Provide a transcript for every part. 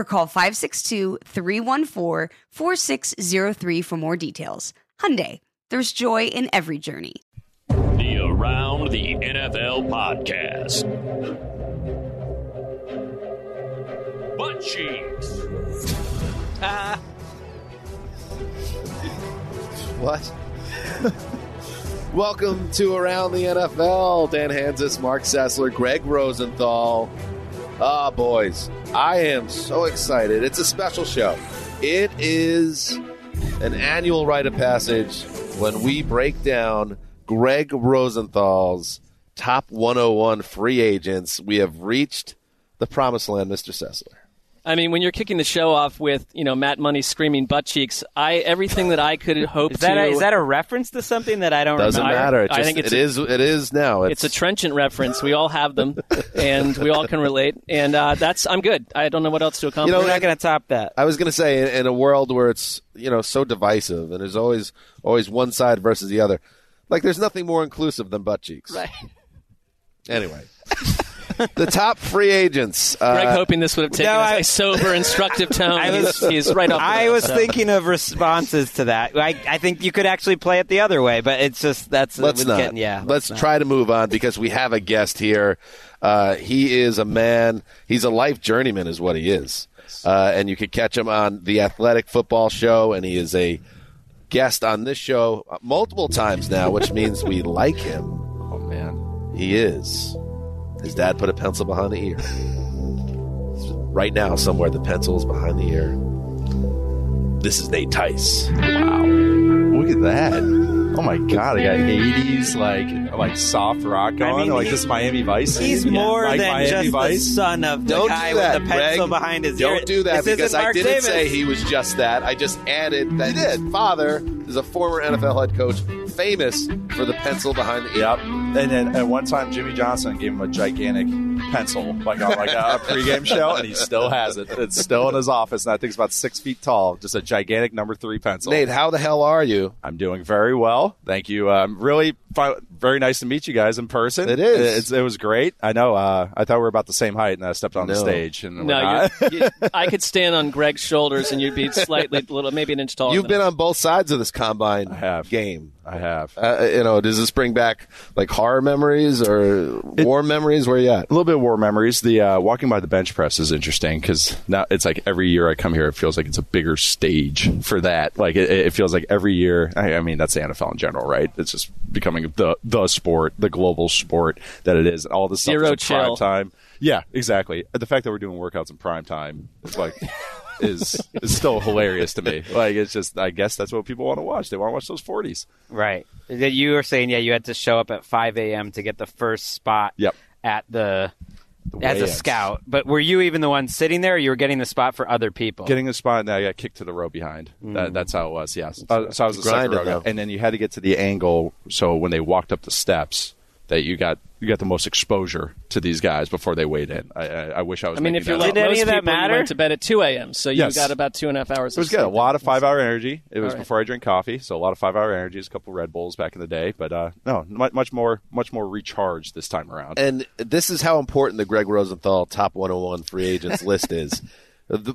or call 562-314-4603 for more details. Hyundai, there's joy in every journey. The Around the NFL podcast. Butt cheeks. What? Welcome to Around the NFL. Dan Hanzus, Marc Sessler, Gregg Rosenthal. Ah, boys, I am so excited. It's a special show. It is an annual rite of passage when we break down Gregg Rosenthal's top 101 free agents. We have reached the promised land, Mr. Sessler. I mean, when you're kicking the show off with you know Matt Money screaming butt cheeks, I everything that I could hope Is that, to. a, is that a reference to something that I don't Doesn't remember? matter. It I think it's it a- is. It is now. it's a trenchant reference. We all have them, and we all can relate. And uh, that's I'm good. I don't know what else to accomplish. know, We're not going to top that. I was going to say, in, in a world where it's you know so divisive and there's always always one side versus the other, like there's nothing more inclusive than butt cheeks. Right. Anyway, the top free agents. Uh, Gregg hoping this would have taken no, a- I- a sober, instructive tone. I was- he's, he's right off. I was so. thinking of responses to that. I, I think you could actually play it the other way, but it's just that's let's not. getting- yeah. let's not. try to move on because we have a guest here. Uh, he is a man. He's a life journeyman, is what he is. Uh, and you can catch him on the Athletic Football Show, and he is a guest on this show multiple times now, which means we like him. Oh, man. He is. His dad put a pencil behind the ear. Right now, somewhere the pencil is behind the ear. This is Nate Tice. Wow. Look at that. Oh my god, I got 80s like like soft rock I on. mean, like he- this Miami Vice. He's Yeah, more like than Miami just Vice. the son of the Don't guy do that, with the pencil Gregg. behind his ear. Don't do that This isn't because I didn't Davis. say he was just that. I just added that his father is a former NFL head coach, famous for the pencil behind the ear. Yep. And then at one time, Jimmy Johnson gave him a gigantic pencil, like on like a pregame show, and he still has it. It's still in his office, and I think it's about six feet tall. Just a gigantic number three pencil. Nate, how the hell are you? I'm doing very well. Thank you. I'm really, fi- very nice to meet you guys in person. It is. It's, it was great. I know. Uh, I thought we were about the same height, and I stepped on the stage. And No, you're, I could stand on Gregg's shoulders, and you'd be slightly, little, maybe an inch taller. You've been him. on both sides of this combine I have. game. I have. Uh, you know, does this bring back like horror memories or war memories? Where you at? a little bit of war memories. The uh, walking by the bench press is interesting because now it's like every year I come here, it feels like it's a bigger stage for that. Like it, it feels like every year. I, I mean, that's the NFL in general, right? It's just becoming the the sport, the global sport that it is. All the stuff Zero chill. prime time. Yeah, exactly. The fact that we're doing workouts in prime time, it's like. is is still hilarious to me. Like it's just, I guess that's what people want to watch. They want to watch those forties. Right. That You were saying, yeah, you had to show up at 5 a.m. to get the first spot Yep. at the, as a scout. But were you even the one sitting there, or you were getting the spot for other people? Getting the spot, and then I got kicked to the row behind. That, that's how it was. Yes. Uh, so I was the second Grinding, row guy, though. and then you had to get to the angle. So when they walked up the steps that you got you got the most exposure to these guys before they weighed in. I, I, I wish I was. I mean, if you're that like. Did any most of that people, matter? went to bed at 2 a.m., so you Yes. got about two and a half hours. It was of good. A lot of five hour energy. It was All right. before I drank coffee, so a lot of five hour energies, a couple Red Bulls back in the day. But uh, no, much, much more, much more recharged this time around. And this is how important the Gregg Rosenthal top 101 free agents list is.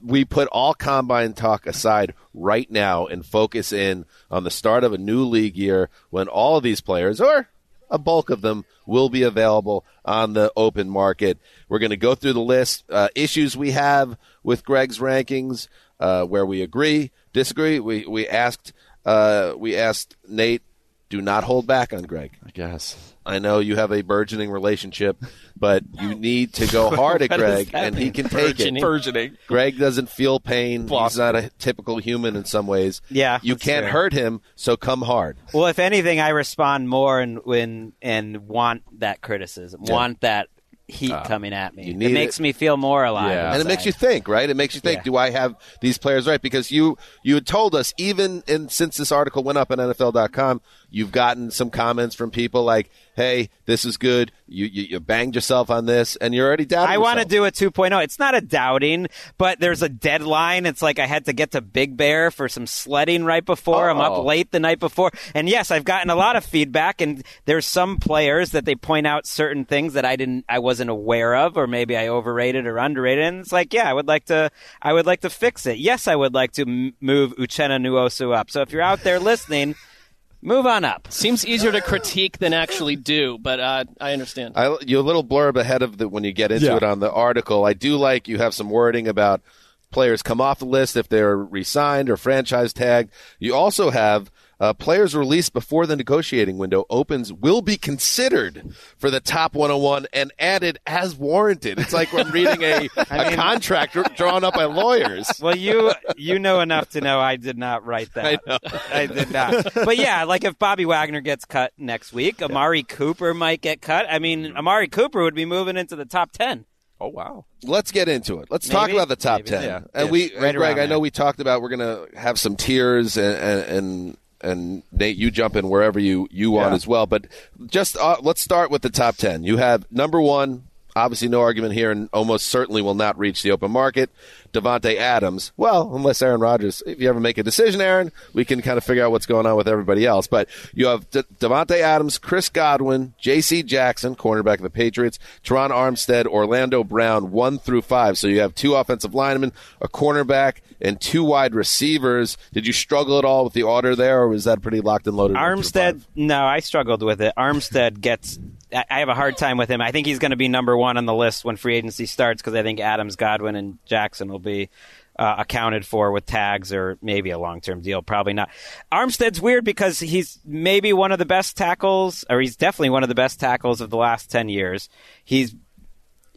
We put all combine talk aside right now and focus in on the start of a new league year when all of these players, or a bulk of them, will be available on the open market. We're going to go through the list, uh, issues we have with Gregg's rankings, uh, where we agree, disagree. We we asked uh, we asked Nate, do not hold back on Gregg. I guess. I know you have a burgeoning relationship, but you need to go hard at Gregg, that and he can take burgeoning? it. Burgeoning. Gregg doesn't feel pain. He's not a typical human in some ways. Yeah, you can't fair. hurt him, so come hard. Well, if anything, I respond more and when and want that criticism, want that heat ah. coming at me. you It need makes it. me feel more alive. Yeah. and it makes you think, right? It makes you think: Yeah. Do I have these players right? Because you you had told us even in since this article went up on NFL.com, you've gotten some comments from people like, "Hey, this is good. You you, you banged yourself on this, and you're already doubting." I want to do a 2.0. It's not a doubting, but there's a deadline. It's like I had to get to Big Bear for some sledding right before. I'm Oh. up late the night before. And yes, I've gotten a lot of feedback and there's some players that they point out certain things that I didn't I wasn't aware of or maybe I overrated or underrated. And it's like, yeah, I would like to I would like to fix it. Yes, I would like to m- move Uchenna Nwosu up. So if you're out there listening, move on up. Seems easier to critique than actually do, but uh, I understand. I, you a little blurb ahead of the when you get into Yeah. it on the article. I do like you have some wording about players come off the list if they're re-signed or franchise tagged. You also have uh, players released before the negotiating window opens will be considered for the top 101 and added as warranted. It's like I'm reading a, a contract drawn up by lawyers. Well, you you know enough to know I did not write that. I know. I did not. But yeah, like if Bobby Wagner gets cut next week, Amari Cooper might get cut. I mean, Amari Cooper would be moving into the top ten. Oh wow. Let's get into it. Let's talk about the top Maybe. ten. Yeah. And Yeah. we, Right and Gregg, I know there. we talked about we're going to have some tiers, and, and and Nate, you jump in wherever you you want Yeah. as well. But just uh, let's start with the top ten. You have number one. Obviously, no argument here, and almost certainly will not reach the open market. Davante Adams. Well, unless Aaron Rodgers. If you ever make a decision, Aaron, we can kind of figure out what's going on with everybody else. But you have De- Davante Adams, Chris Godwin, J.C. Jackson, cornerback of the Patriots, Terron Armstead, Orlando Brown, one through five. So you have two offensive linemen, a cornerback, and two wide receivers. Did you struggle at all with the order there, or was that pretty locked and loaded? Armstead, no, I struggled with it. Armstead gets. I have a hard time with him. I think he's going to be number one on the list when free agency starts because I think Adams, Godwin, and Jackson will be uh, accounted for with tags or maybe a long term deal. Probably not. Armstead's weird because he's maybe one of the best tackles, or he's definitely one of the best tackles of the last 10 years. He's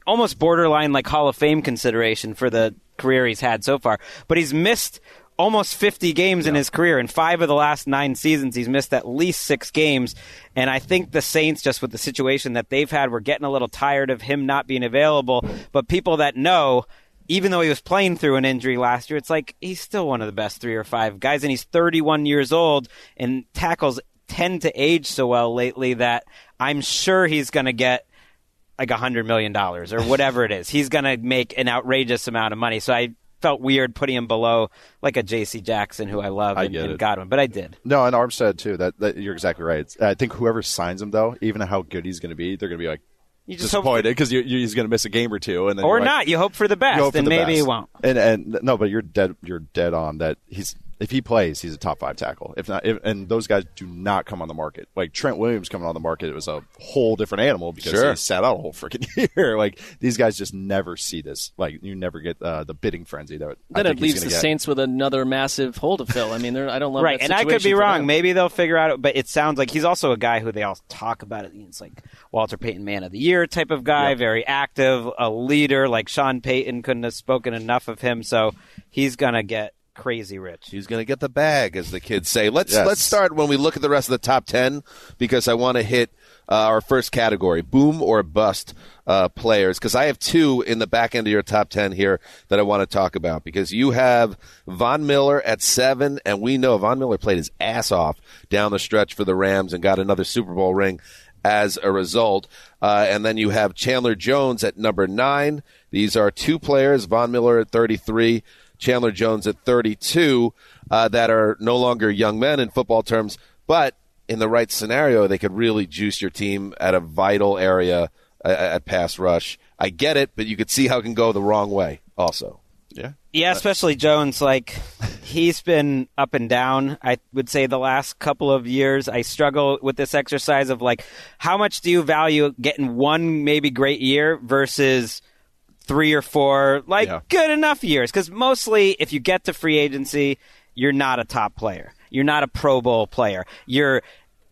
almost borderline like Hall of Fame consideration for the career he's had so far. But he's missed almost 50 games in his career. In five of the last nine seasons, he's missed at least six games. And I think the Saints, just with the situation that they've had, were getting a little tired of him not being available. But people that know, even though he was playing through an injury last year, it's like he's still one of the best three or five guys. And he's 31 years old and tackles tend to age so well lately that I'm sure he's going to get like a hundred million dollars or whatever it is. He's going to make an outrageous amount of money. So I felt weird putting him below like a J.C. Jackson, who I love, I and, and. Godwin, but I did. No, and Armstead too. That, that you're exactly right. I think whoever signs him though, even how good he's going to be, they're going to be like You just disappointed because he's going to miss a game or two, and then or like- not. You hope for the best, hope and maybe best. he won't. And and no, but you're dead. You're dead on that. He's if he plays, he's a top five tackle. If not, if, and those guys do not come on the market. Like Trent Williams coming on the market, it was a whole different animal because Sure. he sat out a whole freaking year. like these guys just never see this. Like you never get uh, the bidding frenzy that I Then think it leaves the get. Saints with another massive hole to fill. I mean, they're, I don't love right, that and I could be wrong. them. Maybe they'll figure out. But it sounds like he's also a guy who they all talk about. It. It's like Walter Payton, Man of the Year type of guy, very active, a leader. Like Sean Payton couldn't have spoken enough of him, so he's gonna get crazy rich. He's going to get the bag, as the kids say. Let's Yes. let's start when we look at the rest of the top ten because I want to hit uh, our first category: boom or bust uh, players. Because I have two in the back end of your top ten here that I want to talk about. Because you have Von Miller at seven, and we know Von Miller played his ass off down the stretch for the Rams and got another Super Bowl ring. as a result. Uh, and then you have Chandler Jones at number nine. These are two players, Von Miller at 33, Chandler Jones at 32, uh, that are no longer young men in football terms, but in the right scenario, they could really juice your team at a vital area uh, at pass rush. I get it, but you could see how it can go the wrong way also. Yeah. Yeah, especially Jones. Like he's been up and down. I would say the last couple of years, I struggle with this exercise of like, how much do you value getting one maybe great year versus three or four like Yeah. good enough years? Because mostly, if you get to free agency, you're not a top player. You're not a Pro Bowl player. You're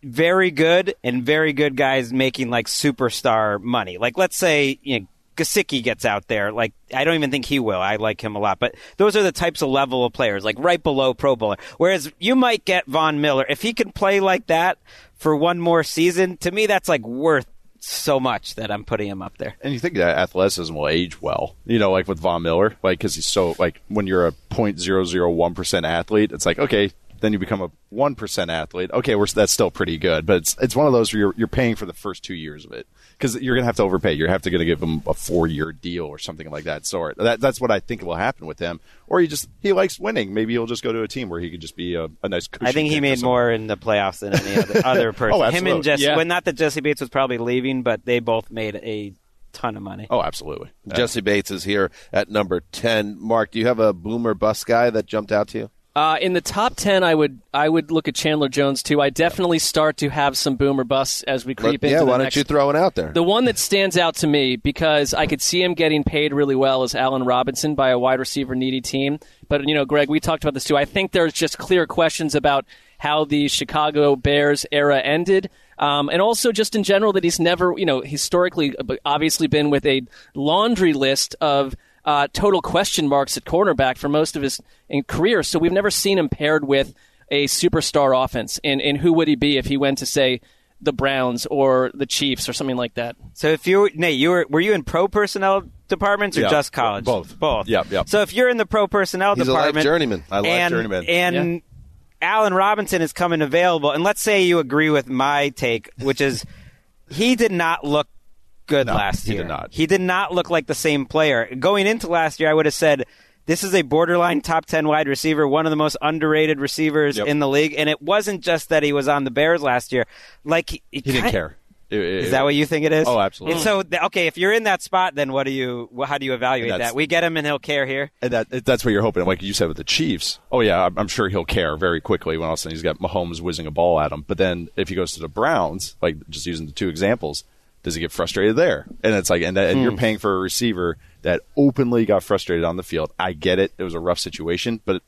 very good and very good guys making like superstar money. Like let's say you know Gesicki gets out there. Like I don't even think he will. I like him a lot, but those are the types of level of players, like right below Pro Bowler. Whereas you might get Von Miller if he can play like that for one more season. To me, that's like worth so much that I'm putting him up there. And you think that athleticism will age well, you know, like with Von Miller, like because he's so like when you're a .001 percent athlete, it's like okay, then you become a one percent athlete. Okay, we're, that's still pretty good, but it's it's one of those where you're you're paying for the first two years of it because you're gonna have to overpay. You're have to gonna give him a four year deal or something like that sort. That, that's what I think will happen with him. Or he just he likes winning. Maybe he'll just go to a team where he could just be a, a nice. I think he made more in the playoffs than any other, other oh, person. Oh, him absolutely. and Jesse. Yeah. Well, not that Jessie Bates was probably leaving, but they both made a ton of money. Oh, absolutely. Jessie Bates is here at number 10. Marc, do you have a boomer bust guy that jumped out to you? Uh, in the top ten, I would I would look at Chandler Jones too. I definitely start to have some boomer busts as we creep Let- into yeah, why don't you throw it out there? The one that stands out to me because I could see him getting paid really well is Allen Robinson by a wide receiver needy team. But you know, Gregg, we talked about this too. I think there's just clear questions about how the Chicago Bears era ended. Um, and also just in general that he's never, you know, historically uh, obviously been with a laundry list of uh, total question marks at cornerback for most of his in career. So we've never seen him paired with a superstar offense. And, and who would he be if he went to say the Browns or the Chiefs or something like that? So if you Nate, you were were you in pro personnel departments or Yeah, just college? both. Both. Yep, yep. So if you're in the pro personnel He's a department, journeyman. I like and, journeyman. and Allen Robinson is coming available, and let's say you agree with my take, which is he did not look good No, last he year. did not. He did not look like the same player. Going into last year, I would have said this is a borderline top 10 wide receiver, one of the most underrated receivers Yep. in the league. And it wasn't just that he was on the Bears last year. Like he, He didn't care. It- it- Is that what you think it is? Oh, absolutely. And so, okay, if you're in that spot, then what do you? How do you evaluate that? We get him, and he'll care here. And that that's what you're hoping. Like you said with the Chiefs. Oh yeah, I'm, I'm sure he'll care very quickly when all of a sudden he's got Mahomes whizzing a ball at him. But then if he goes to the Browns, like just using the two examples, does he get frustrated there? And it's like, and, that, and you're hmm. paying for a receiver that openly got frustrated on the field. I get it; it was a rough situation, but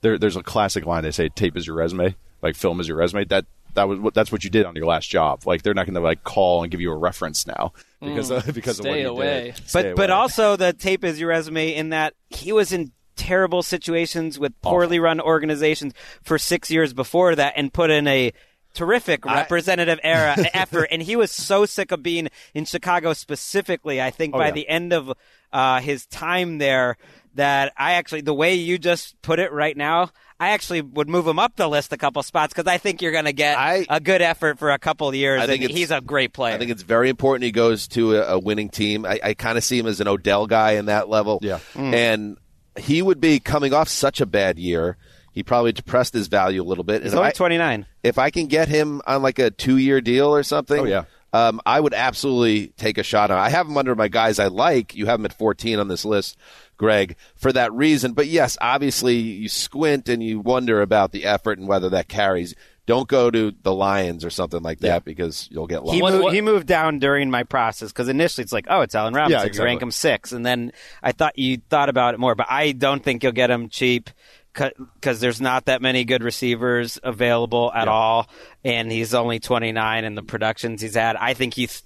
there, there's a classic line they say: "Tape is your resume, like film is your resume." That that was what that's what you did on your last job. Like they're not going to like call and give you a reference now because hmm. of, because of what Stay you away. did. But Stay but away. also the tape is your resume in that he was in terrible situations with poorly run organizations for six years before that, and put in a terrific representative era effort. And he was so sick of being in Chicago specifically. I think Oh, by yeah. the end of uh, his time there. That I actually, the way you just put it right now, I actually would move him up the list a couple spots because I think you're going to get I- a good effort for a couple of years. I think and he's a great player. I think it's very important he goes to a, a winning team. I, I kind of see him as an Odell guy in that level. Yeah. And he would be coming off such a bad year. He probably depressed his value a little bit. he's And if only I- 29. if I can get him on like a two year deal or something, Oh, yeah. um, I would absolutely take a shot on. I have him under my guys I like. You have him at 14 on this list, Gregg, for that reason. But yes, obviously you squint and you wonder about the effort and whether that carries. Don't go to the Lions or something like that because you'll get lost. He, moved, he moved down during my process because initially it's like, oh, it's Allen Robinson. Yeah, You rank him six, and then I thought you thought about it more, but I don't think you'll get him cheap because there's not that many good receivers available at all, and he's only 29 in the productions he's had. I think he's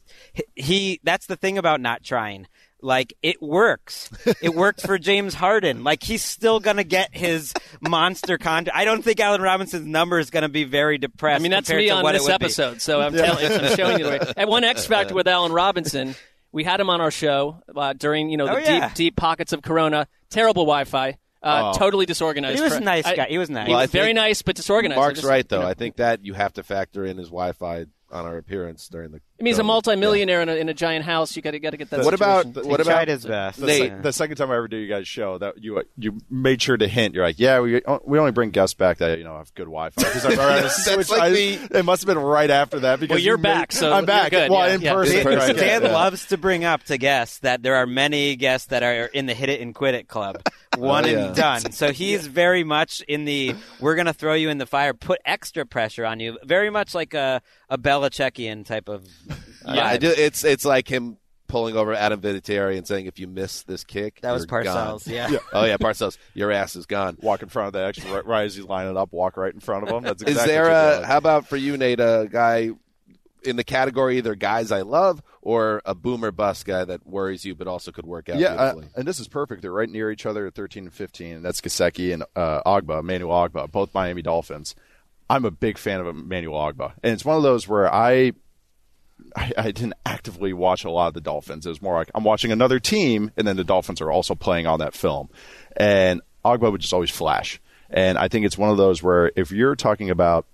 he. That's the thing about not trying. Like it works. It worked for James Harden. Like he's still gonna get his monster contract. I don't think Allen Robinson's number is gonna be very depressed. I mean, that's me on what this would be. episode. So I'm telling, I'm showing you the way. And one X factor with Allen Robinson, we had him on our show uh, during you know the Oh, yeah. deep deep pockets of Corona. Terrible Wi-Fi. Uh, Oh. Totally disorganized. He was a For- nice I- guy. He was nice. He Well, was very nice, but disorganized. Marc's just- right though. you know. I think that you have to factor in his Wi-Fi on our appearance during the. I mean, he's a COVID. multimillionaire in, a, in a giant house. You got to got to get that. What about situation. what he about tried his best. The, Nate. the second time I ever did you guys show that you you made sure to hint. You're like, yeah, we we only bring guests back that you know have good Wi-Fi. I've already That's switched- like I- me. It must have been right after that because Well, you're you made- back, so I'm back. good, Well, yeah, in yeah. person. In person. right, Dan yeah. loves to bring up to guests that there are many guests that are in the hit it and quit it club. Oh, one Oh, yeah. and done. So he's very much in the we're going to throw you in the fire, put extra pressure on you. Very much like a, a Belichickian type of. Yeah, I do, it's it's like him pulling over Adam Vinatieri and saying, "If you miss this kick, That was you're gone." Parcells, yeah. Oh yeah, Parcells, your ass is gone. Walk in front of the extra right, right as he's lining up. Walk right in front of him. That's Is exactly there what a how about for you, Nate? A guy in the category either guys I love or a boomer bust guy that worries you, but also could work out Yeah, uh, and this is perfect. They're right near each other at 13 and 15. And that's Gesicki and uh, Ogbah, Emmanuel Ogbah, both Miami Dolphins. I'm a big fan of Emmanuel Ogbah, and it's one of those where I, I I didn't actively watch a lot of the Dolphins. It was more like I'm watching another team, and then the Dolphins are also playing on that film, and Ogbah would just always flash. And I think it's one of those where if you're talking about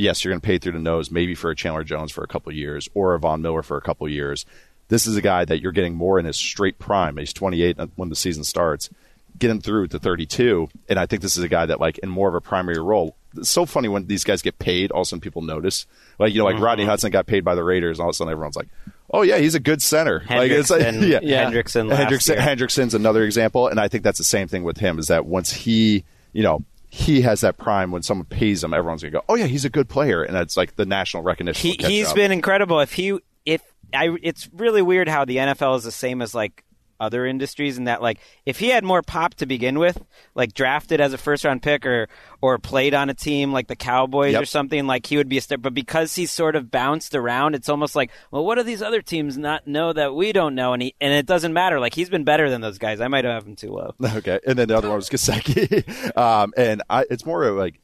yes, you're going to pay through the nose, maybe for a Chandler Jones for a couple of years or a Von Miller for a couple of years. This is a guy that you're getting more in his straight prime. He's 28 uh, when the season starts. Get him through to 32, and I think this is a guy that, like, in more of a primary role. It's so funny when these guys get paid. All of a sudden, people notice. Like, you know, like mm-hmm. Rodney Hudson got paid by the Raiders, and all of a sudden, everyone's like, "Oh yeah, he's a good center." Like, it's like, yeah, Yeah. Hendrickson last Hendrickson, year. Hendrickson's another example, and I think that's the same thing with him. Is that once he, you know, he has that prime when someone pays him, everyone's gonna go, "Oh yeah, he's a good player," and it's like the national recognition. he will catch he's up. been incredible. If he if I it's really weird how the NFL is the same as like other industries in that like if he had more pop to begin with, like drafted as a first round pick or or played on a team like the Cowboys Yep. or something, like he would be a star. But because he's sort of bounced around, it's almost like, well, what do these other teams not know that we don't know? And he and it doesn't matter. Like he's been better than those guys. I might have him too low. Okay, and then the other one was Gesicki, um, and I, it's more of like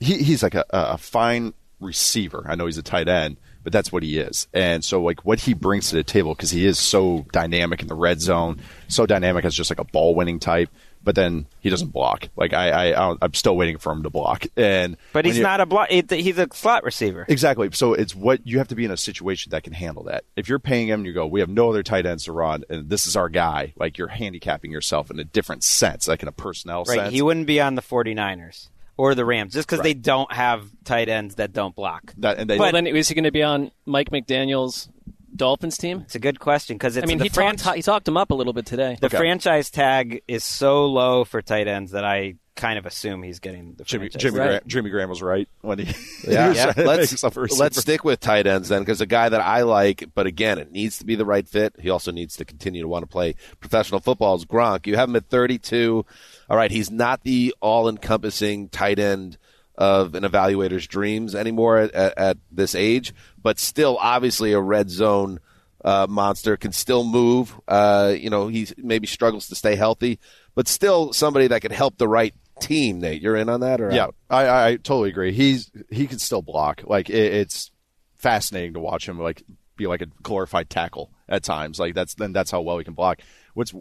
he, he's like a, a fine receiver. I know he's a tight end, but that's what he is. And so, like what he brings to the table, because he is so dynamic in the red zone, so dynamic as just like a ball winning type. But then he doesn't block. Like I, I, I'm still waiting for him to block. And But he's not a block. He's a slot receiver. Exactly. So it's what you have to be in a situation that can handle that. If you're paying him, you go, we have no other tight ends to run, and this is our guy. Like you're handicapping yourself in a different sense, like in a personnel Right. sense. He wouldn't be on the 49ers or the Rams just because they don't have tight ends that don't block. That, and they, Well, then is he going to be on Mike McDaniel's Dolphins team? It's a good question because it's I mean, the he fran- talked he talked him up a little bit today. the Okay. franchise tag is so low for tight ends that I kind of assume he's getting the Jimmy, franchise Jimmy, tag. Graham, Jimmy Graham was right when he. Yeah, he yeah. trying to make Let's himself a receiver. let's stick with tight ends then, because a guy that I like, but again, it needs to be the right fit. He also needs to continue to want to play professional football. Is Gronk? You have him at 32. All right, he's not the all-encompassing tight end of an evaluator's dreams anymore at, at, at this age, but still, obviously, a red zone uh, monster can still move. Uh, you know, he maybe struggles to stay healthy, but still somebody that can help the right team. Nate, you're in on that, or Yeah. I, I totally agree. He's he can still block. Like it, it's fascinating to watch him like be like a glorified tackle at times. Like that's then that's how well he can block. What's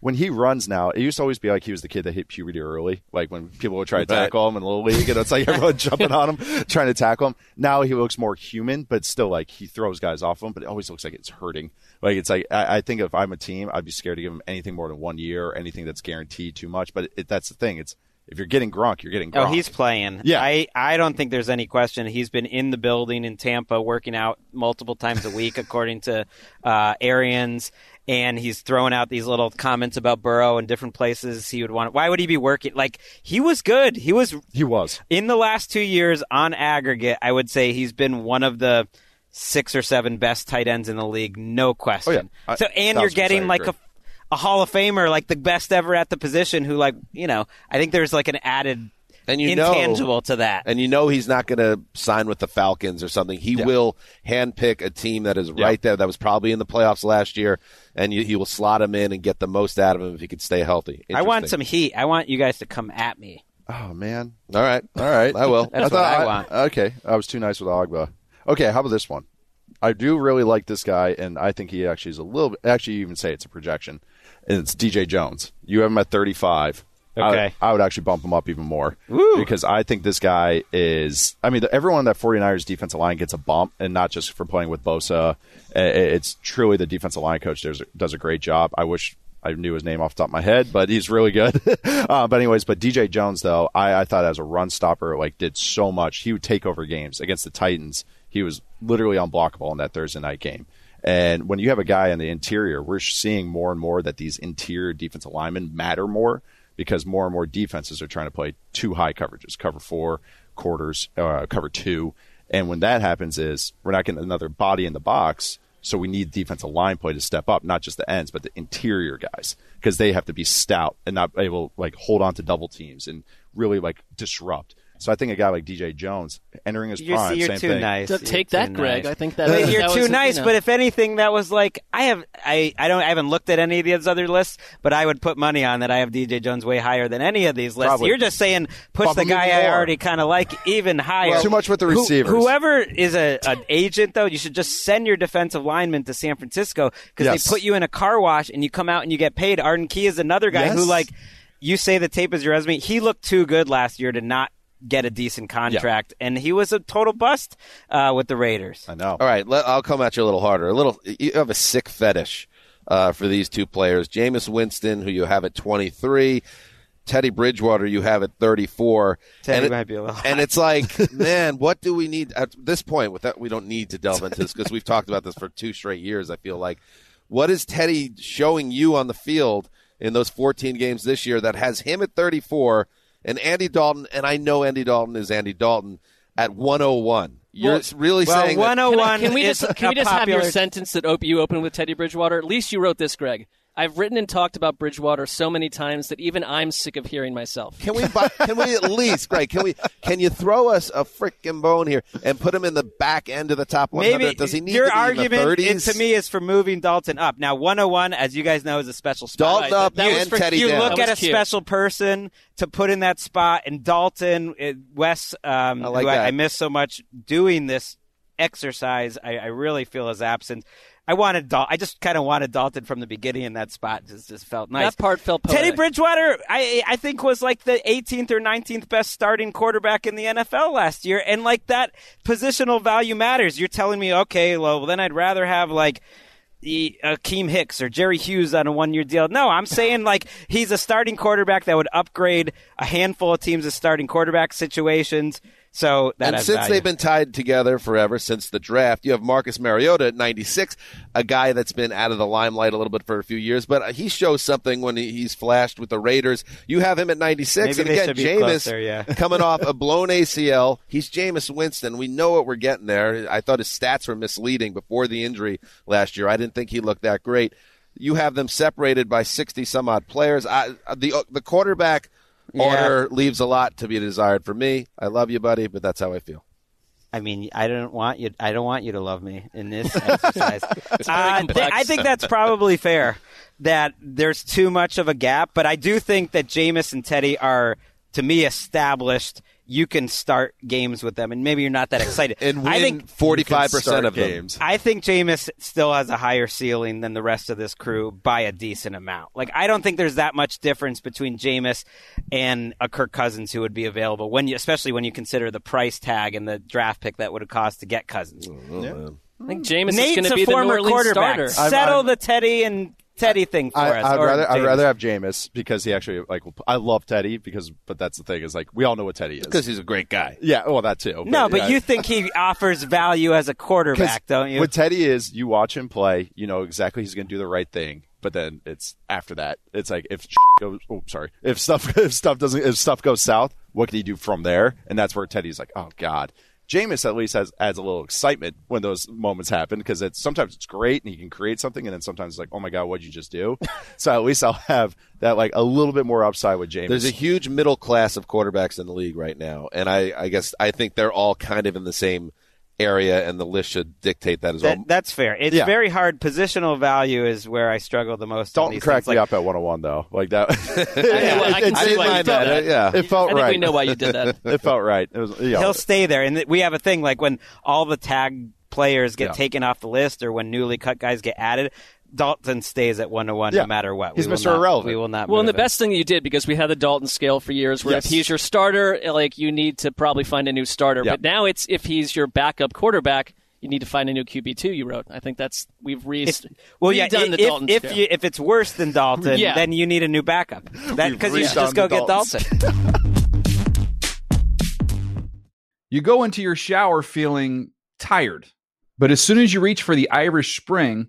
when he runs now? It used to always be like he was the kid that hit puberty early. Like when people would try to Right. tackle him in little league, and it's like everyone jumping on him trying to tackle him. Now he looks more human, but still like he throws guys off him. But it always looks like it's hurting. Like it's like I, I think if I'm a team, I'd be scared to give him anything more than one year or anything that's guaranteed too much. But it, that's the thing. It's if you're getting Gronk, you're getting Gronk. Oh, he's playing. Yeah. I, I don't think there's any question. He's been in the building in Tampa working out multiple times a week, according to uh, Arians. And he's throwing out these little comments about Burrow and different places he would want. Why would he be working? Like, he was good. He was, he was. in the last two years, on aggregate, I would say he's been one of the six or seven best tight ends in the league, no question. Oh, I- so, and you're getting like a a Hall of Famer, like the best ever at the position, who like you know, I think there's like an added And you know- intangible to that. and you know he's not going to sign with the Falcons or something. He Yeah. will handpick a team that is Yeah. right there, that was probably in the playoffs last year, and you, he will slot him in and get the most out of him if he could stay healthy. I want some heat. I want you guys to come at me. Oh man. All right, All right. I will. That's what I want. Okay. I was too nice with Ogbah. Okay, how about this one? I do really like this guy, and I think he actually is a little bit. Actually, you even say it's a projection. And it's DJ Jones. You have him at 35. I- Okay. I, would actually bump him up even more because I think this guy is. I mean, the, everyone on that 49ers defensive line gets a bump, and not just for playing with Bosa. It's truly the defensive line coach does, does a great job. I wish I knew his name off the top of my head, but he's really good. uh, but anyways, but DJ Jones though, I, I thought as a run stopper, like did so much. He would take over games against the Titans. He was literally unblockable in that Thursday night game. And when you have a guy in the interior, we're seeing more and more that these interior defensive linemen matter more because more and more defenses are trying to play two high coverages, cover four, quarters, uh, cover two. And when that happens is we're not getting another body in the box. So we need defensive line play to step up, not just the ends, but the interior guys, because they have to be stout and not able like hold on to double teams and really like disrupt. So I think a guy like DJ Jones entering his You're, prime, you're same too thing. nice. So You're take too that, Gregg. nice. I think that- But you're that too was, nice. you know. But if anything, that was like I have. I I don't. I haven't looked at any of these other lists, but I would put money on that. I have DJ Jones way higher than any of these lists. Probably. You're just saying push Bump the guy even I already kind of like even higher. Too much with the Who- receivers. whoever is a an agent though, you should just send your defensive lineman to San Francisco because Yes. they put you in a car wash and you come out and you get paid. Arden Key is another guy who like you say the tape is your resume. He looked too good last year to not get a decent contract, and he was a total bust uh, with the Raiders. I know. All right, let, I'll come at you a little harder. A little, you have a sick fetish uh, for these two players: Jameis Winston, who you have at 23, Teddy Bridgewater, you have at 34. Teddy and it- might be a little And it's like, man, what do we need at this point? With that, we don't need to delve into this because we've talked about this for two straight years. I feel like, what is Teddy showing you on the field in those 14 games this year that has him at 34 and Andy Dalton? And I know Andy Dalton is Andy Dalton at 101. You're Well- really well, saying that- 101 Can, I- can we just can we just have your sentence that op- you open with Teddy Bridgewater? At least you wrote this, Gregg. I've written and talked about Bridgewater so many times that even I'm sick of hearing myself. Can we buy, can we at least Gregg? Can we can you throw us a freaking bone here and put him in the back end of the top 100? Maybe Does he need your to be argument in the it- to me is for moving Dalton up. Now, 101, as you guys know, is a special spot. Dalton up that was and for- Teddy you down. look at a cute. special person to put in that spot, and Dalton, uh, Wes, um, I like who I. I miss so much doing this exercise, I, I really feel is absent. I wanted, Dal- I just kind of wanted Dalton from the beginning in that spot. Just, just felt nice. That part felt Teddy. Bridgewater, I I think was like the 18th or 19th best starting quarterback in the NFL last year, and like that positional value matters. You're telling me, okay, well then I'd rather have like. the Akiem Hicks or Jerry Hughes on a one-year deal. No, I'm saying like he's a starting quarterback that would upgrade a handful of teams' starting quarterback situations. So that and since value. they've been tied together forever since the draft, you have Marcus Mariota at 96, a guy that's been out of the limelight a little bit for a few years, but he shows something when he's flashed with the Raiders. You have him at 96, Maybe and again, Jameis yeah. coming off a blown ACL. He's Jameis Winston. We know what we're getting there. I thought his stats were misleading before the injury last year. I didn't think he looked that great. You have them separated by 60 some odd players. I, the the quarterback order leaves a lot to be desired for me. I love you, buddy, but that's how I feel. I mean, I don't want you. I don't want you to love me in this exercise. Uh, th- I think that's probably fair. That there's too much of a gap, but I do think that Jameis and Teddy are, to me, established. You can start games with them, and maybe you're not that excited. and win I think 45% start of them. games. I think Jameis still has a higher ceiling than the rest of this crew by a decent amount. Like I don't think there's that much difference between Jameis and a Kirk Cousins who would be available when you, especially when you consider the price tag and the draft pick that would have cost to get Cousins. I think Jameis is going to a be the New former Orleans quarterback. starter. Settle I'm- the Teddy and Teddy thing for I, us. I'd or rather I'd rather have Jameis because he actually like I love Teddy because but that's the thing is like we all know what Teddy is Because he's a great guy. yeah well that too no, but yeah. you think he offers value as a quarterback, don't you? What Teddy is, you watch him play, you know exactly he's going to do the right thing. But then it's after that, it's like if goes, oh sorry, if stuff if stuff doesn't if stuff goes south, what can he do from there? And that's where Teddy's like, oh god. Jameis at least has adds a little excitement when those moments happen because it's sometimes it's great and he can create something, and then sometimes it's like, oh my god, what'd you just do? so at least I'll have that like a little bit more upside with Jameis. There's a huge middle class of quarterbacks in the league right now, and I, I guess I think they're all kind of in the same area, and the list should dictate that as That- well. that's fair. It's Yeah. very hard. Positional value is where I struggle the most. on Dalton these cracked things. me Like, up at 101 though, like that. Yeah, well, I can it, see it, why you did felt, that. yeah. it felt I think right. we know why you did that. it felt right. It was, yeah. he'll stay there. And th- we have a thing like when all the tag players get Yeah. taken off the list or when newly cut guys get added. Dalton stays at one to one Yeah. no matter what. He's We will Mr. not- Irrelevant. We will not. Well, and the him. best thing you did because we had the Dalton scale for years, where Yes. if he's your starter, like you need to probably find a new starter. Yeah. But now it's if he's your backup quarterback, you need to find a new QB two. You wrote. I think that's we've re- If- well, yeah. redone If, the Dalton if, scale. you, if it's worse than Dalton, Yeah. then you need a new backup. Because you should just go the get Dalton. You go into your shower feeling tired, but as soon as you reach for the Irish Spring,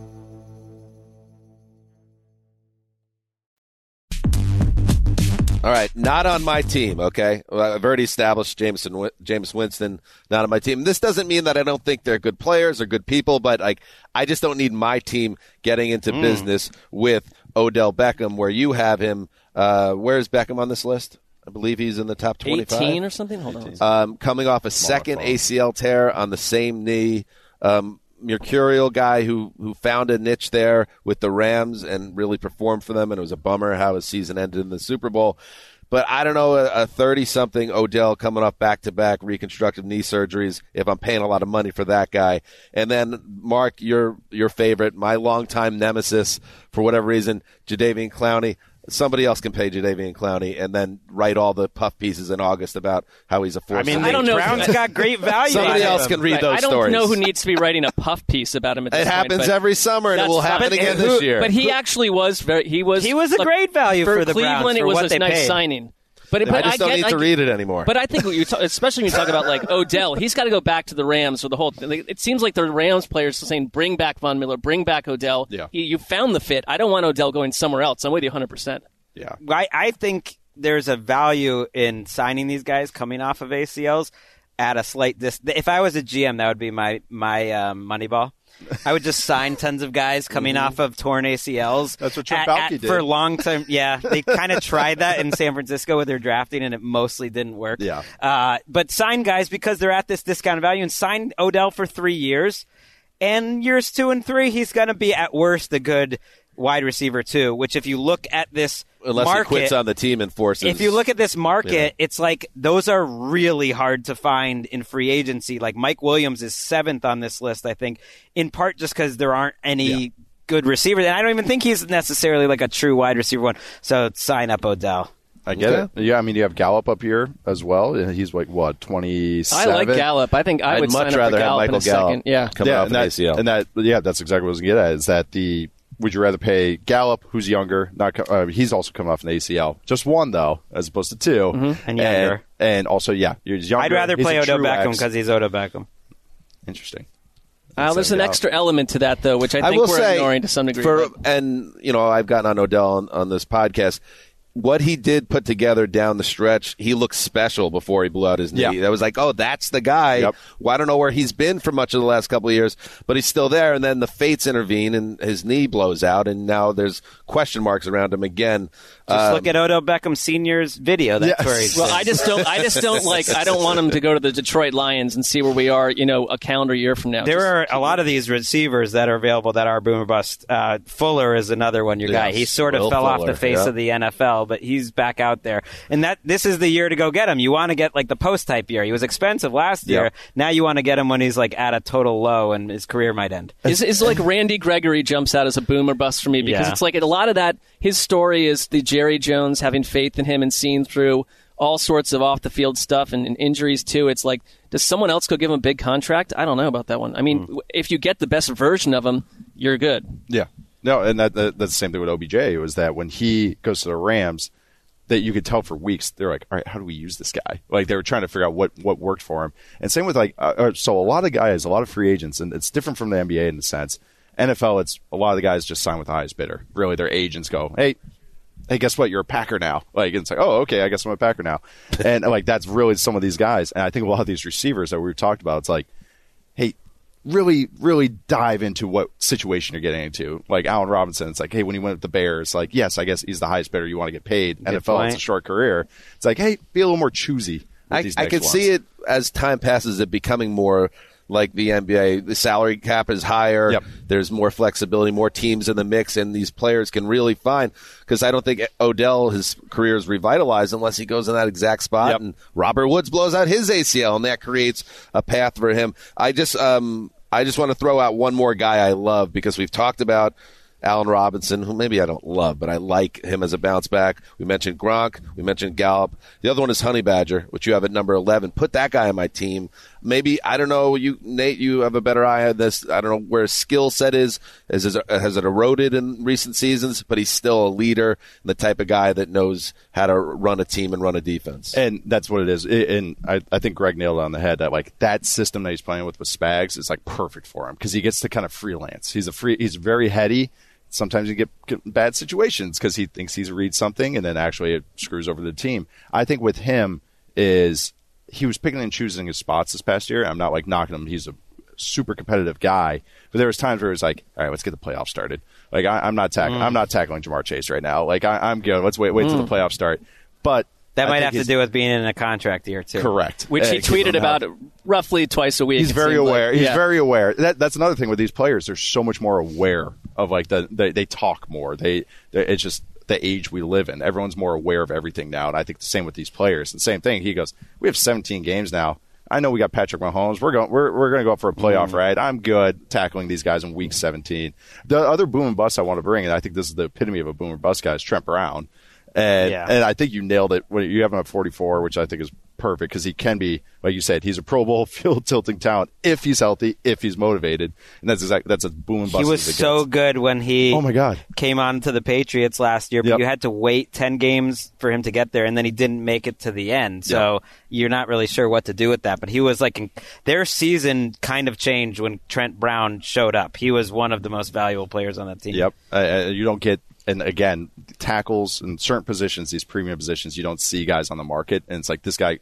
All right, not on my team. Okay, well, I've already established Jameson, Jameis Winston not on my team. This doesn't mean that I don't think they're good players or good people, but like I just don't need my team getting into business with Odell Beckham, where you have him. Uh, where's Beckham on this list? I believe he's in the top twenty-five. eighteen or something. Hold on. um, coming off a second ACL tear on the same knee. Um, mercurial guy who who found a niche there with the Rams and really performed for them, and it was a bummer how his season ended in the Super Bowl. But I don't know a thirty something Odell coming off back to back reconstructive knee surgeries. If I'm paying a lot of money for that guy, and then Marc, your your favorite, my longtime nemesis for whatever reason, Jadeveon Clowney. Somebody else can pay Jadeveon Clowney and then write all the puff pieces in August about how he's a force. I mean, I don't know if- Browns got great value. Somebody else can read Right, those I don't stories. know who needs to be writing a puff piece about him at this It point, happens but every summer, and it will happen again who- this year. But he actually was very. He was. He was a look, great value for the Cleveland. Browns it was what a nice paid. signing. But, I but just don't get- need to I- read it anymore. But I think what you ta- especially when you talk about like Odell, he's got to go back to the Rams for the whole. Like, it seems like the Rams players are saying, "Bring back Von Miller, bring back Odell." Yeah. He, you found the fit. I don't want Odell going somewhere else. I'm with you 100. percent Yeah. I, I think there's a value in signing these guys coming off of ACLs at a slight dis. If I was a GM, that would be my my um, money ball. I would just sign tons of guys coming off of torn ACLs. That's what Trent at- did. for long time. Yeah, they kind of tried that in San Francisco with their drafting, and it mostly didn't work. Yeah. Uh, but sign guys because they're at this discounted value, and sign Odell for three years. And years two and three, he's going to be at worst a good wide receiver too. Which, if you look at this Unless market, he quits on the team and forces. if you look at this market, Yeah. it's like those are really hard to find in free agency. Like Mike Williams is seventh on this list, I think, in part just because there aren't any good receivers. And I don't even think he's necessarily like a true wide receiver one. So sign up Odell. I get Okay. it. Yeah, I mean, you have Gallup up here as well. and He's like what twenty I like Gallup. I think I I'd would much sign up rather for have Gallup Michael in second. Gallup. Yeah. coming yeah, off and that, ACL. and that, yeah, that's exactly what I was going to get at. Is that the would you rather pay Gallup, who's younger? Not uh, he's also coming off an ACL. Just one though, as opposed to 2 Mm-hmm. And younger. and, also yeah, he's younger. I'd rather He's play a Odo true Beckham because he's Odo Beckham. interesting. Uh, there's an Yeah. extra element to that, though, which I I think will we're say, ignoring to some degree. For, and you know, I've gotten on Odell on, on this podcast. What he did put together down the stretch, he looked special before he blew out his knee. Yeah. That was like, oh, that's the guy. Yep. Well, I don't know where he's been for much of the last couple of years, but he's still there. And then the fates intervene, and his knee blows out, and now there's question marks around him again. Just Um, look at Odell Beckham Senior's video. That's Yes. where he's. well, I just don't. I just don't like. I don't want him to go to the Detroit Lions and see where we are. You know, a calendar year from now. There Just are a lot of these receivers that are available that are boomer bust. Uh, Fuller is another one. Your guy. He sort of Will fell off the face yeah. of the NFL, but he's back out there. And that this is the year to go get him. You want to get like the post type year. He was expensive last year. Yep. Now you want to get him when he's like at a total low and his career might end. Is is like Randy Gregory jumps out as a boomer bust for me because Yeah. it's like a lot of that. His story is the Jerry Jones having faith in him and seeing through all sorts of off the field stuff and, and injuries too. It's like, does someone else go give him a big contract? I don't know about that one. I mean, if you get the best version of him, you're good. Yeah. No, and that, that that's the same thing with OBJ was that when he goes to the Rams, that you could tell for weeks they're like, all right, how do we use this guy? Like they were trying to figure out what what worked for him. And same with like, uh, uh, so a lot of guys, a lot of free agents, and it's different from the NBA in the sense. NFL, it's a lot of the guys just sign with the highest bidder. Really, their agents go, hey. Hey, guess what? You're a Packer now. Like it's like, oh, okay, I guess I'm a Packer now, and like that's really some of these guys. And I think a lot of these receivers that we've talked about, it's like, hey, really, really dive into what situation you're getting into. Like Allen Robinson, it's like, hey, when he went with the Bears, like, yes, I guess he's the highest bidder you want to get paid. NFL, point. it's a short career. It's like, hey, be a little more choosy. With I, I can ones. see it as time passes, it becoming more like the NBA. The salary cap is higher. Yep. There's more flexibility, more teams in the mix, and these players can really find. Because I don't think Odell his career is revitalized unless he goes in that exact spot. Yep. And Robert Woods blows out his ACL, and that creates a path for him. I just um I just want to throw out one more guy I love because we've talked about. Allen Robinson, who maybe I don't love, but I like him as a bounce back. We mentioned Gronk. We mentioned Gallup. The other one is Honey Badger, which you have at number 11. Put that guy on my team. Maybe, I don't know, you, Nate, you have a better eye on this. I don't know where his skill set is. is, has it eroded in recent seasons? But he's still a leader and the type of guy that knows how to run a team and run a defense. And that's what it is. And I, I think Gregg nailed it on the head that like that system that he's playing with with Spags is like perfect for him because he gets to kind of freelance. He's a free. He's very heady. Sometimes you get, get bad situations because he thinks he's read something and then actually it screws over the team. I think with him is he was picking and choosing his spots this past year. I'm not like knocking him. He's a super competitive guy, but there was times where it was like, all right, let's get the playoffs started. Like I, I'm not tackling. Mm. I'm not tackling Ja'Marr Chase right now. Like I, I'm good. Let's wait. Wait till the mm. playoffs start. But That might have to do with being in a contract year too. Correct. Which he Uh, tweeted about roughly twice a week. He's very seemed like. aware. He's Yeah. very aware. That, that's another thing with these players. They're so much more aware of like the they, they talk more. They, they it's just the age we live in. Everyone's more aware of everything now, and I think the same with these players. And same thing. He goes, we have 17 games now. I know we got Patrick Mahomes. We're going. We're, we're going to go for a playoff, Mm. right? I'm good tackling these guys in Week 17. The other boom and bust I want to bring, and I think this is the epitome of a boom or bust guy, is Trent Brown. And Yeah. and I think you nailed it. When you have him at 44, which I think is perfect because he can be, like you said, he's a Pro Bowl field tilting talent if he's healthy, if he's motivated, and that's exactly that's a boom and bust. He was so good when he Oh my God. came on to the Patriots last year, but Yep. you had to wait 10 games for him to get there, and then he didn't make it to the end. So you're not really sure what to do with that. But he was like, in, their season kind of changed when Trent Brown showed up. He was one of the most valuable players on that team. Yep. Uh, you don't get, and again, tackles in certain positions, these premium positions, you don't see guys on the market. And it's like this guy,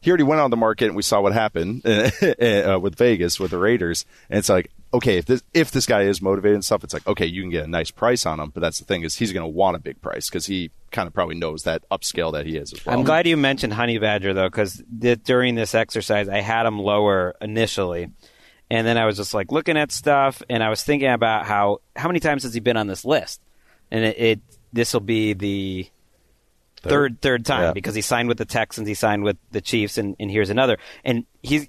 he already went on the market, and we saw what happened uh, with Vegas with the Raiders. And it's like, okay, if this if this guy is motivated and stuff, it's like, okay, you can get a nice price on him. But that's the thing is, he's going to want a big price because he kind of probably knows that upscale that he is as well. I'm glad you mentioned Honey Badger though, because during this exercise, I had him lower initially, and then I was just like looking at stuff, and I was thinking about how how many times has he been on this list, and it, it this will be the third? third time Yeah. because he signed with the Texans, he signed with the Chiefs, and, and here's another, and he's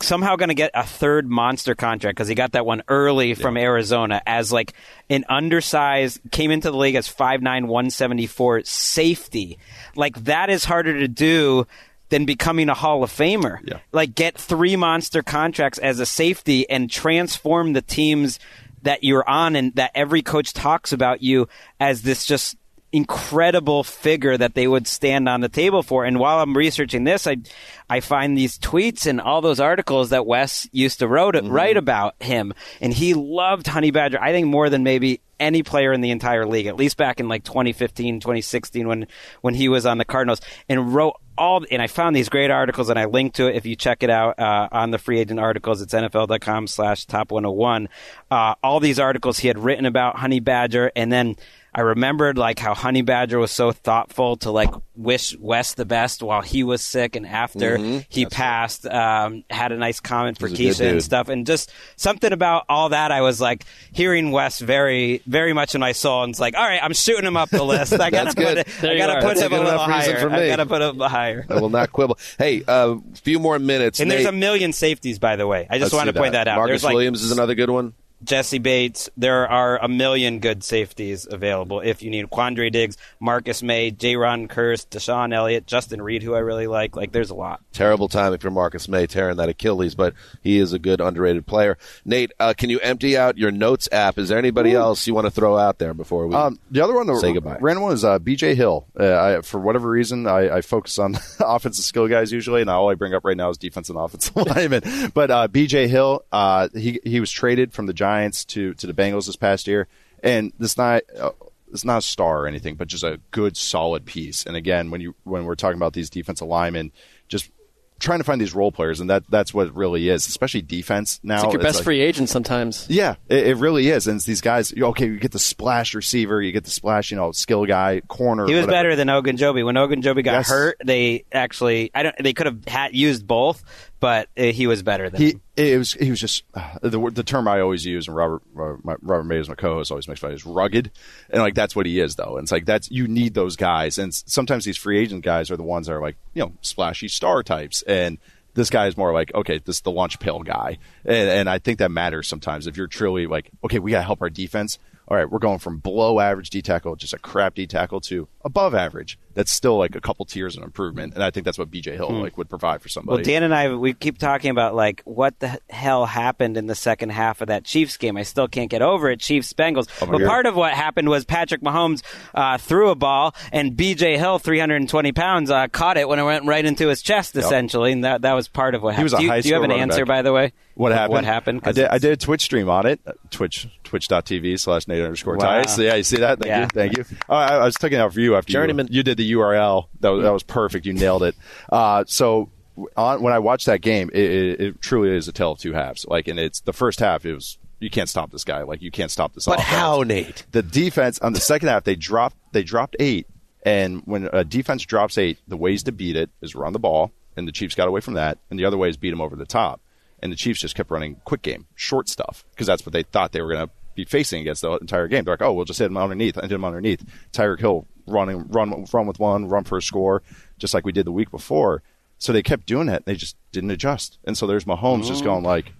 somehow going to get a third monster contract because he got that one early from Arizona as like an undersized came into the league as 5'9 174 safety. Like that is harder to do than becoming a Hall of Famer. Yeah. like get three monster contracts as a safety and transform the team's that you're on and that every coach talks about you as this just incredible figure that they would stand on the table for. And while I'm researching this, I I find these tweets and all those articles that Wes used to wrote, Mm-hmm. write about him, and he loved Honey Badger. I think more than maybe any player in the entire league, at least back in like 2015, 2016 when when he was on the Cardinals, and wrote all. And I found these great articles, and I linked to it if you check it out uh, on the free agent articles. It's NFL.com/slash top 101. Uh, all these articles he had written about Honey Badger, and then. I remembered like how Honey Badger was so thoughtful to like wish Wes the best while he was sick and after Mhm. he passed. Um, had a nice comment for He's a good Keisha and stuff, and just something about all that. I was like hearing Wes very, very much in my soul, and it's like, all right, I'm shooting him up the list. I gotta That's put good. it. There I you gotta are. put That's a him a little enough reason higher. for I me. gotta put him higher. I will not quibble. Hey, a uh, few more minutes. And there's a million safeties, by the way. I just want to point that, out. Marcus there's like Williams is another good one. Jessie Bates. There are a million good safeties available if you need Quandre Diggs, Marcus Maye, J. Ron Curse, DeShon Elliott, Justin Reid, who I really like. Like, there's a lot. Terrible time if you're Marcus Maye tearing that Achilles, but he is a good underrated player. Nate, uh, can you empty out your notes app? Is there anybody else you want to throw out there before we Um, the other one, the say goodbye? random one is uh, BJ Hill. Uh, I, for whatever reason, I, I focus on offensive skill guys usually, and all I bring up right now is defense and offensive linemen. But uh, BJ Hill, uh, he he was traded from the Giants to to the Bengals this past year, and this not. Uh, it's not a star or anything, but just a good, solid piece. And again, when you when we're talking about these defensive linemen, just trying to find these role players, and that that's what it really is, especially defense now. It's like your It's best like- free agent sometimes. yeah, it, it really is. And it's these guys, okay, you get the splash receiver, you get the splash, you know, skill guy, corner. He was whatever. better than Ogunjobi. When Ogunjobi got Yes. hurt, they actually I don't they could have had used both, but uh, he was better than He him. it was he was just uh, the the term I always use, and Robert uh, my, Robert Mays is my co-host always makes fun of is rugged, and like that's what he is though. And it's like that's you need those guys, and sometimes these free agent guys are the ones that are like you know splashy star types, and this guy is more like okay, this is the lunch pail guy, and, and I think that matters sometimes if you're truly like okay, we got to help our defense. All right, we're going from below average D tackle, just a crap D tackle, to above average. That's still like a couple tiers of improvement, and I think that's what BJ Hill like would provide for somebody. Well, Dan and I, we keep talking about like what the hell happened in the second half of that Chiefs game. I still can't get over it. Chiefs Bengals. Oh, but God. part of what happened was Patrick Mahomes uh, threw a ball, and B.J. Hill, 320 pounds, uh, caught it when it went right into his chest, essentially, and that that was part of what happened. do, you, do you have an answer, back. by the way? What happened? What happened? I did. I did a Twitch stream on it. uh, Twitch twitch.tv slash Nate underscore Wow. Tice. Yeah, you see that? Thank Yeah. you. Thank you. Oh, I, I was taking out for you after Journeyman. You, you did the URL. That was, that was perfect. You nailed it. Uh, so on, when I watched that game, it, it, it truly is a tale of two halves. Like, and it's the first half. It was you can't stop this guy. Like you can't stop this. But offense. how, Nate? The defense on the second half they dropped they dropped eight, and when a defense drops eight, the ways to beat it is run the ball, and the Chiefs got away from that, and the other way is beat them over the top, and the Chiefs just kept running quick game, short stuff, because that's what they thought they were going to be facing against the entire game. They're like, oh, we'll just hit him underneath, and hit him underneath. Tyreek Hill running, run, run with one, run for a score, just like we did the week before. So they kept doing it. They just didn't adjust, and so there's Mahomes just mm-hmm. going like. a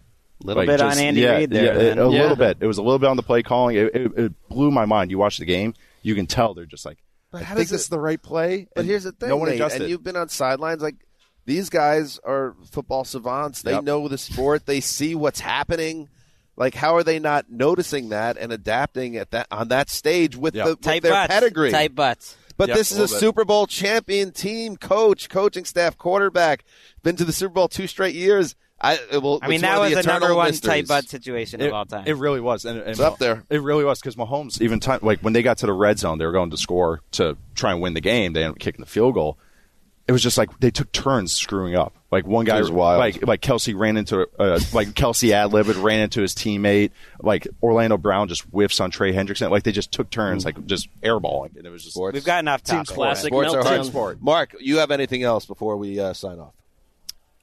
Little like, bit on Andy yeah, Reid there, yeah, then. a Yeah. little bit. It was a little bit on the play calling. It, it, it blew my mind. You watch the game, you can tell they're just like, But I how think does this it- is the right play. But and here's the thing, no one Nate, adjusted. and you've been on sidelines. Like these guys are football savants. They Yep. know the sport. They see what's happening. Like, how are they not noticing that and adapting at that on that stage with, Yep. the, with Tight their butts. pedigree? Tight butts. But Yep, this is a little bit. Super Bowl champion team, coach, coaching staff, quarterback. Been to the Super Bowl two straight years. I, will, I mean, that was of the number one mysteries. tight butt situation it, of all time. it really was. And, and It's up there. It really was because Mahomes, even time like when they got to the red zone, they were going to score to try and win the game. They ended up kicking the field goal. It was just like they took turns screwing up. Like one guy, was wild. like like Kelsey ran into uh, like Kelsey ad libbed ran into his teammate. Like Orlando Brown just whiffs on Trey Hendrickson. Like they just took turns, like just airballing, and it was just Sports. We've gotten off Team topic. classic Sports are hard sport. Marc, you have anything else before we uh, sign off?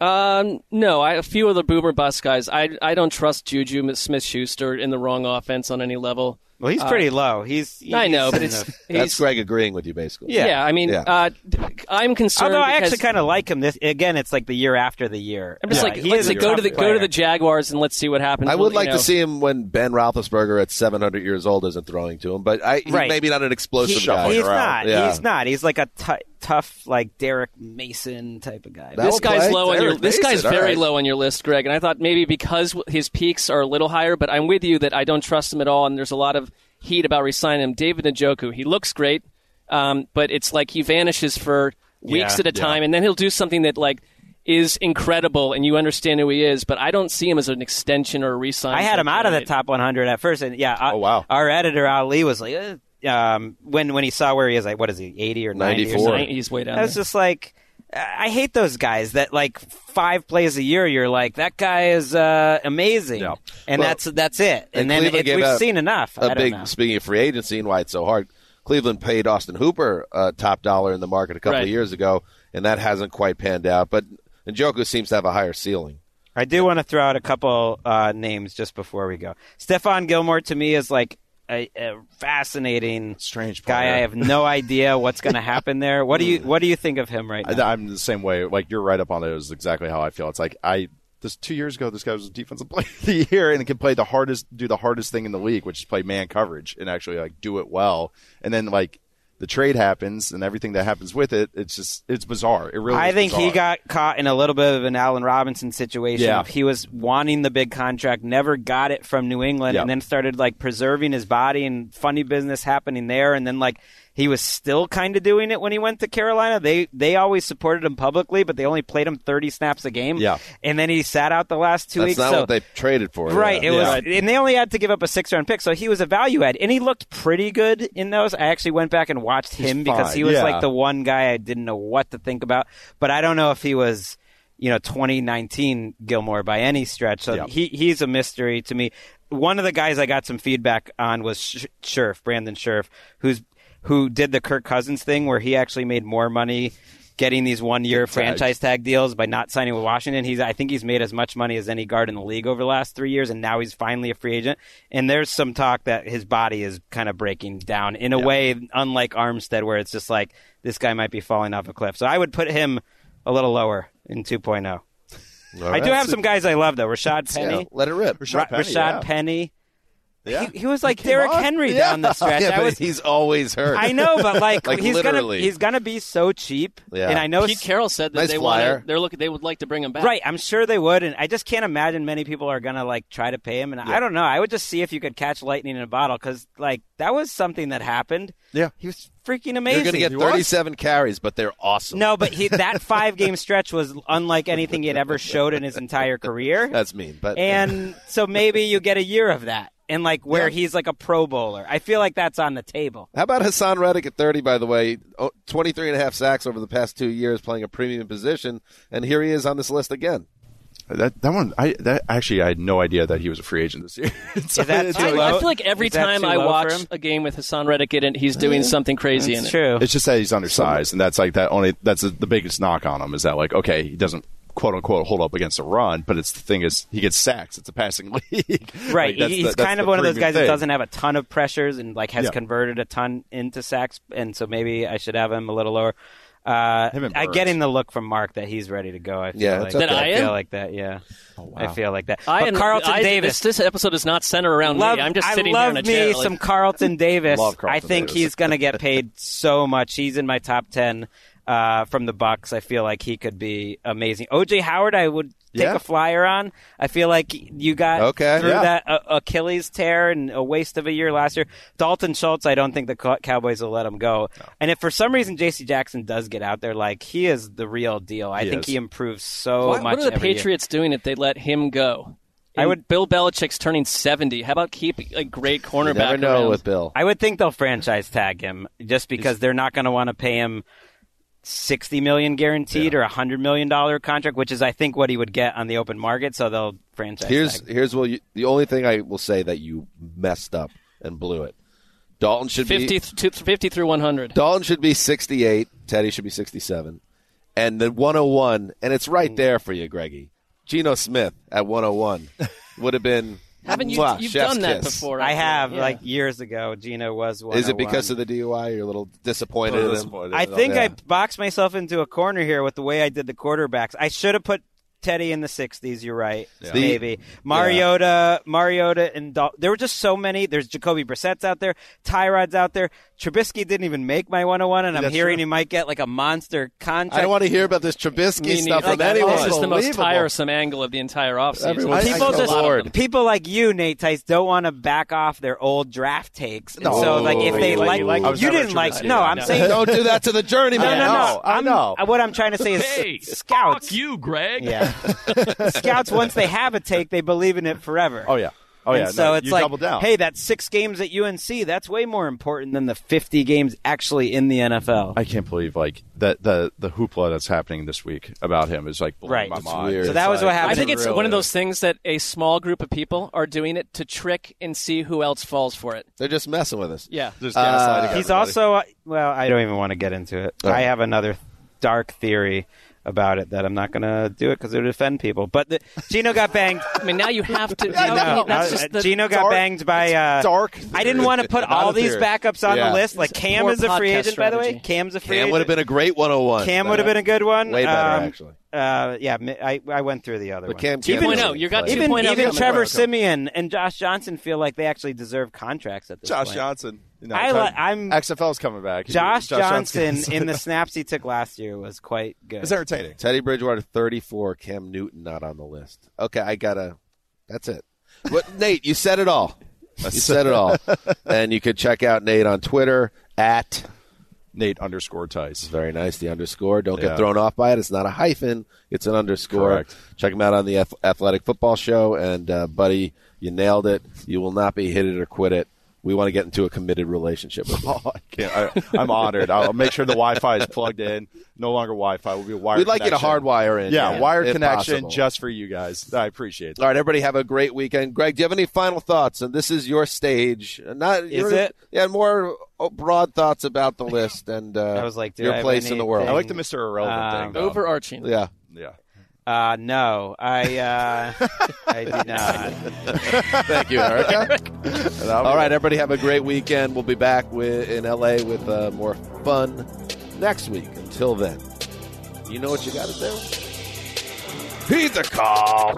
Um, no, I, a few of the boomer bust guys. I I don't trust Juju Smith Schuster in the wrong offense on any level. Well, he's Uh, pretty low. He's, I know, but it's That's Gregg agreeing with you, basically. yeah. I mean, Yeah. uh, I'm concerned. Although I because- actually kind of like him. This again, it's like the year after the year. I'm just Yeah, like, he let's is a go to tough the go to the Jaguars and let's see what happens. I would Well, like know. to see him when Ben Roethlisberger at 700 years old isn't throwing to him, but I, he's Right. maybe not an explosive He- guy. he's not. Yeah. He's not. He's like a t- tough, like Derek Mason type of guy. That This guy's play. low on your. Derek This guy's all very right. low on your list, Greg. And I thought maybe because his peaks are a little higher, but I'm with you that I don't trust him at all. And there's a lot of heat about resigning him. David Njoku, he looks great, um, but it's like he vanishes for weeks Yeah, at a time, and then he'll do something that like is incredible, and you understand who he is. But I don't see him as an extension or a resign. I had him out of the top 100 at first, and yeah. Oh, wow. Our editor Ali was like, eh, um, when when he saw where he is, like, what is he, 80 or 90 or 94. something? He's way down. I was there. just like, I hate those guys that like five plays a year. You're like, that guy is uh, amazing, Yeah. and Well, that's that's it. And, and then it, we've seen enough. I A big, know. speaking of free agency and why it's so hard, Cleveland paid Austin Hooper uh, top dollar in the market a couple Right. of years ago, and that hasn't quite panned out. But Njoku seems to have a higher ceiling. I do want to throw out a couple uh, names just before we go. Stephon Gilmore to me is like a, a fascinating Strange guy. player. I have no idea what's going to happen there. What do you What do you think of him right now? I, I'm the same way. Like you're right up on it. Is exactly how I feel. It's like I this two years ago, this guy was a defensive player of the year and can play the hardest, do the hardest thing in the league, which is play man coverage and actually like do it well. And then like the trade happens and everything that happens with it, it's just it's bizarre. It really. I think he got caught in a little bit of an Allen Robinson situation. Yeah. He was wanting the big contract, never got it from New England, Yeah. and then started like preserving his body and funny business happening there. And then like he was still kind of doing it when he went to Carolina. They they always supported him publicly, but they only played him thirty snaps a game. Yeah. and then he sat out the last two That's weeks. not so what they traded for. Right, yeah. it was, Yeah. and they only had to give up a six round pick, so he was a value add, and he looked pretty good in those. I actually went back and watched him because fine, he was yeah. like the one guy I didn't know what to think about, but I don't know if he was, you know, 2019 Gilmore by any stretch. So Yeah. he he's a mystery to me. One of the guys I got some feedback on was Sh- Scherff, Brandon Scherff, who's who did the Kirk Cousins thing where he actually made more money getting these one year franchise tag deals by not signing with Washington. He's I think he's made as much money as any guard in the league over the last three years, and now he's finally a free agent. And there's some talk that his body is kind of breaking down in a way unlike Armstead, where it's just like this guy might be falling off a cliff. So I would put him a little lower in 2.0. All I right. do have some guys I love though. Rashad Yeah, Penny. let it rip. Ra- Penny, Rashad yeah. Penny. Yeah. He, he was like came Derrick on. Henry Yeah. down the stretch. Yeah, I but was, he's always hurt. I know, but like, Like, he's gonna literally. he's gonna be so cheap. Yeah. And I know Pete Carroll said that Nice they flyer. want they're looking they would like to bring him back. Right, I'm sure they would, and I just can't imagine many people are gonna like try to pay him. And I don't know. I would just see if you could catch lightning in a bottle because like that was something that happened. Yeah. He was freaking amazing. You're amazing. going to get 37 carries, but they're awesome. no, but he, that five game stretch was unlike anything he had ever showed in his entire career. That's mean. But and so maybe you get a year of that, and like where Yeah. he's like a Pro Bowler. I feel like that's on the table. How about Haason Reddick at 30, by the way? Oh, 23 and a half sacks over the past two years playing a premium position, and here he is on this list again. Uh, that that one, I that actually I had no idea that he was a free agent this year. Is that too I, low? I feel like every Is time I watch a game with Haason Reddick in it, he's doing something crazy in It's it. true. It's just that he's undersized, and that's like that. Only that's the biggest knock on him is that like okay, he doesn't quote unquote hold up against a run, but it's the thing is he gets sacks. It's a passing league, Right. Like, he's the- kind of one of those premium guys that doesn't have a ton of pressures and like has Yeah. converted a ton into sacks, and so maybe I should have him a little lower. Uh, I Burns. get in the look from Mark that he's ready to go. I feel Yeah, like okay. That I feel like that. Yeah, I feel like that. I but Carlton I- Davis. This, this episode is not center around love, me. I'm just I sitting love here in a me chair. like- some Carlton Davis. Carlton I think Davis. he's going to get paid so much. He's in my top ten uh, from the Bucks. I feel like he could be amazing. OJ Howard, I would take Yeah. a flyer on. I feel like you got Okay. through Yeah. that uh, Achilles tear and a waste of a year last year. Dalton Schultz, I don't think the Cowboys will let him go. And if for some reason J.C. Jackson does get out there, like he is the real deal. I He think is. he improves so Why- much. what are the every year. Patriots doing if they let him go? I would- Bill Belichick's turning 70. How about keep a great You cornerback? never know around? with Bill. I would think they'll franchise tag him just because they're not going to want to pay him sixty million guaranteed or a hundred million dollar contract, which is I think what he would get on the open market. So they'll franchise. Here's tag. here's what you, the only thing I will say that you messed up and blew it. Dalton should 50, be th- 50 through 100. Dalton should be 68. Teddy should be 67. And the 101, and it's right mm. there for you, Greggy. Geno Smith at 101 would have been Haven't you? Mwah, you've chef's done that kiss. before. I feel. have Yeah. like years ago. Geno was one. Is it because of the DUI? You're a little disappointed. Little disappointed. I think Yeah. I boxed myself into a corner here with the way I did the quarterbacks. I should have put Teddy in the 60s. You're right. Yeah. The- Maybe Mariota, Mariota, and Dal- there were just so many. There's Jacoby Brissett's out there, Tyrod's out there. Trubisky didn't even make my 101, and I'm That's hearing true. he might get like a monster contract. I don't want to hear about this Trubisky Me stuff neither. from anyone. This is the most tiresome angle of the entire offseason. Everyone's People like, just Lord. people like you, Nate Tice, don't want to back off their old draft takes. And No. so, like, if they You like, like- I you didn't like. No, I'm No. saying Don't do that to the journeyman. No, no, no. I I'm- know. Uh, what I'm trying to say is Hey, scouts. fuck you, Gregg. Yeah. scouts, once they have a take, they believe in it forever. Oh yeah. Oh yeah. And so no, it's you like, down. hey, that's six games at UNC. That's way more important than the 50 games actually in the NFL. I can't believe like that the the hoopla that's happening this week about him is like blowing Right. my It's mind. weird. So that was what happened. I think it's really one of those things that a small group of people are doing it to trick and see who else falls for it. They're just messing with us. Yeah. Just gaslighting He's everybody. also uh, well. I don't even want to get into it. All right. I have another dark theory about it that I'm not going to do it because it would offend people. But the, Geno got banged. I mean, now you have to. I know. That's Uh, just the, Geno got dark- banged by uh, dark. I didn't want to put all these backups on Yeah. the list. Like Cam is a free podcast agent, by the way. strategy. Cam's a free Cam agent. would have been a great 101. Cam would have been a good one. Way better, Um, actually. Uh, yeah, I, I went through the other But one. Cam, Two Cam point was- oh, you got two even point oh even. Trevor Siemian and Josh Johnson feel like they actually deserve contracts at this Josh point. Johnson. You know, I li- I'm XFL's coming back. Josh, Johnson Johnson's- in the snaps he took last year was quite good. It's entertaining. Teddy Bridgewater 34, Cam Newton not on the list. Okay, I gotta. That's it. But Nate, you said it all. You said it all. and you could check out Nate on Twitter at Nate underscore Tice. very nice the underscore. Don't get thrown off by it. It's not a hyphen. It's an underscore. Correct. Check him out on the Athletic Football Show. And uh, buddy, you nailed it. You will not be hit it or quit it. We want to get into a committed relationship. Oh, I can't. I, I'm honored. I'll make sure the Wi-Fi is plugged in. No longer Wi-Fi. We'll be wired. We'd like you to connection. hardwire in. Yeah, wired connection possible. just for you guys. I appreciate it. All right, everybody, have a great weekend. Gregg, do you have any final thoughts? And this is your stage. Not Is your- it? Yeah, more uh, broad thoughts about the list and uh, I was like, do I your have place in the world. I like the Mr. Irrelevant Um, thing. Though. Overarching. Yeah. Yeah. Uh, no, I uh, I did not. Thank you, Erica. All right, everybody, have a great weekend. We'll be back with, in LA with uh, more fun next week. Until then, you know what you got to do? Heed the call.